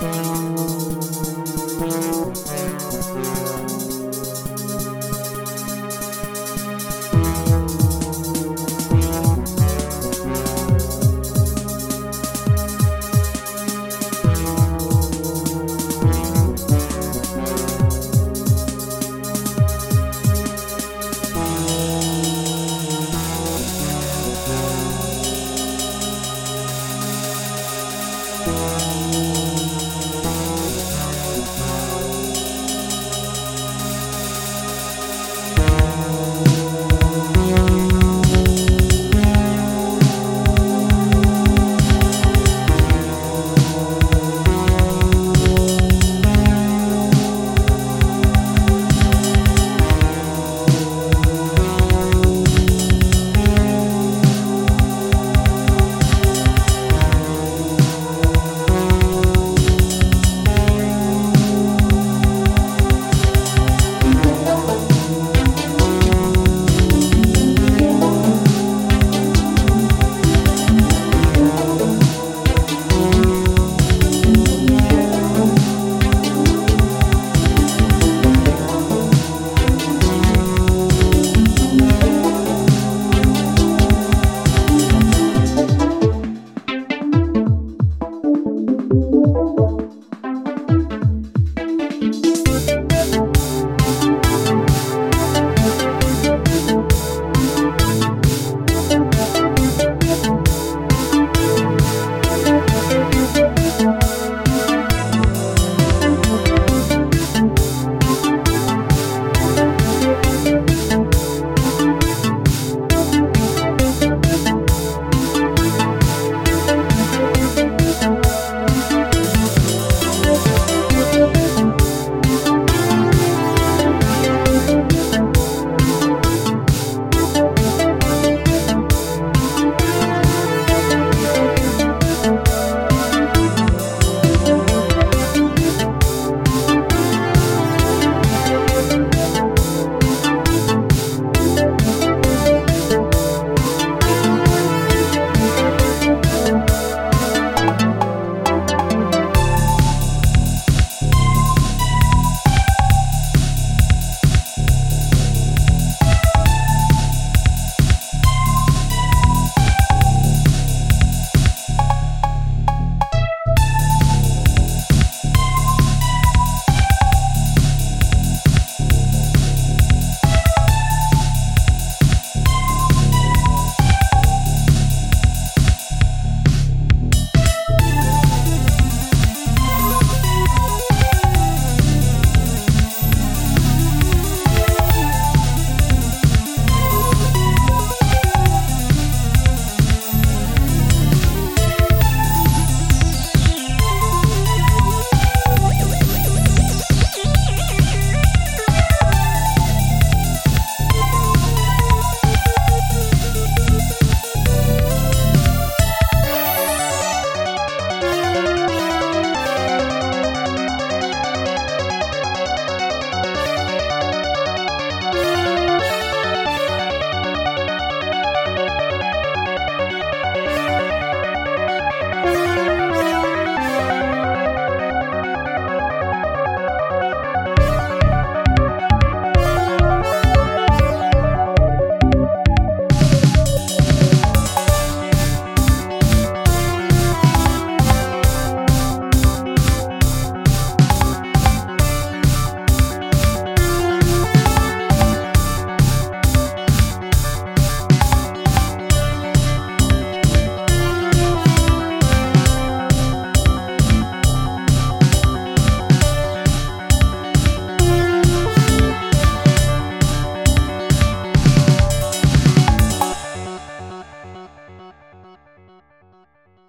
Bye.